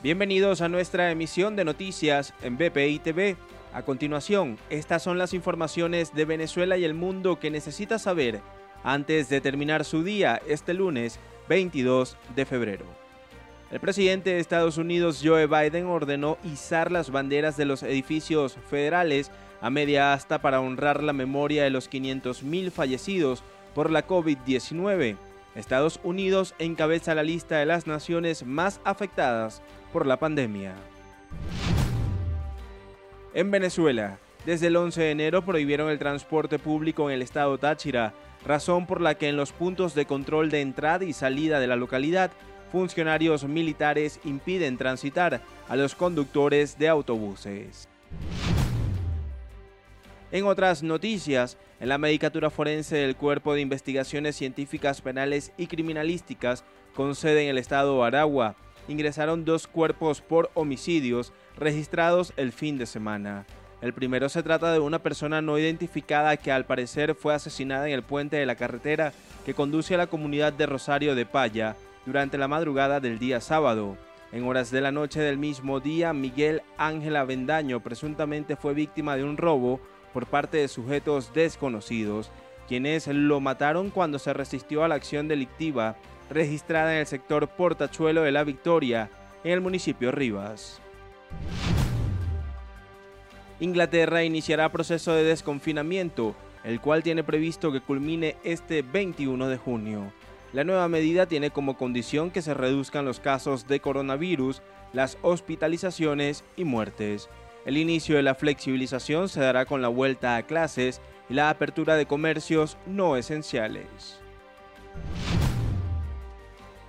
Bienvenidos a nuestra emisión de noticias en BPI TV. A continuación, estas son las informaciones de Venezuela y el mundo que necesita saber antes de terminar su día este lunes 22 de febrero. El presidente de Estados Unidos, Joe Biden, ordenó izar las banderas de los edificios federales a media asta para honrar la memoria de los 500.000 fallecidos por la COVID-19. Estados Unidos encabeza la lista de las naciones más afectadas por la pandemia. En Venezuela, desde el 11 de enero prohibieron el transporte público en el estado Táchira, razón por la que en los puntos de control de entrada y salida de la localidad, funcionarios militares impiden transitar a los conductores de autobuses. En otras noticias, en la Medicatura Forense del Cuerpo de Investigaciones Científicas Penales y Criminalísticas, con sede en el estado Aragua, ingresaron dos cuerpos por homicidios registrados el fin de semana. El primero se trata de una persona no identificada que al parecer fue asesinada en el puente de la carretera que conduce a la comunidad de Rosario de Paya durante la madrugada del día sábado. En horas de la noche del mismo día, Miguel Ángel Avendaño presuntamente fue víctima de un robo por parte de sujetos desconocidos, quienes lo mataron cuando se resistió a la acción delictiva registrada en el sector Portachuelo de la Victoria, en el municipio Rivas. Inglaterra iniciará proceso de desconfinamiento, el cual tiene previsto que culmine este 21 de junio. La nueva medida tiene como condición que se reduzcan los casos de coronavirus, las hospitalizaciones y muertes. El inicio de la flexibilización se dará con la vuelta a clases y la apertura de comercios no esenciales.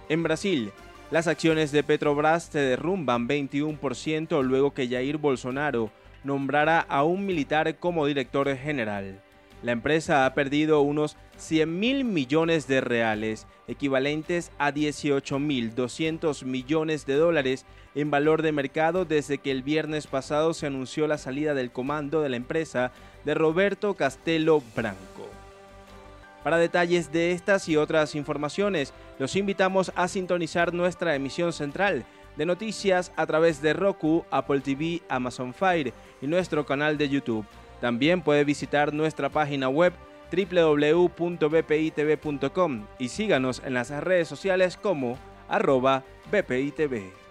En Brasil, las acciones de Petrobras se derrumban 21% luego que Jair Bolsonaro nombrara a un militar como director general. La empresa ha perdido unos 100 mil millones de reales, equivalentes a 18.200 millones de dólares en valor de mercado desde que el viernes pasado se anunció la salida del comando de la empresa de Roberto Castelo Branco. Para detalles de estas y otras informaciones, los invitamos a sintonizar nuestra emisión central de noticias a través de Roku, Apple TV, Amazon Fire y nuestro canal de YouTube. También puede visitar nuestra página web www.bpitv.com y síganos en las redes sociales como arroba bpitv.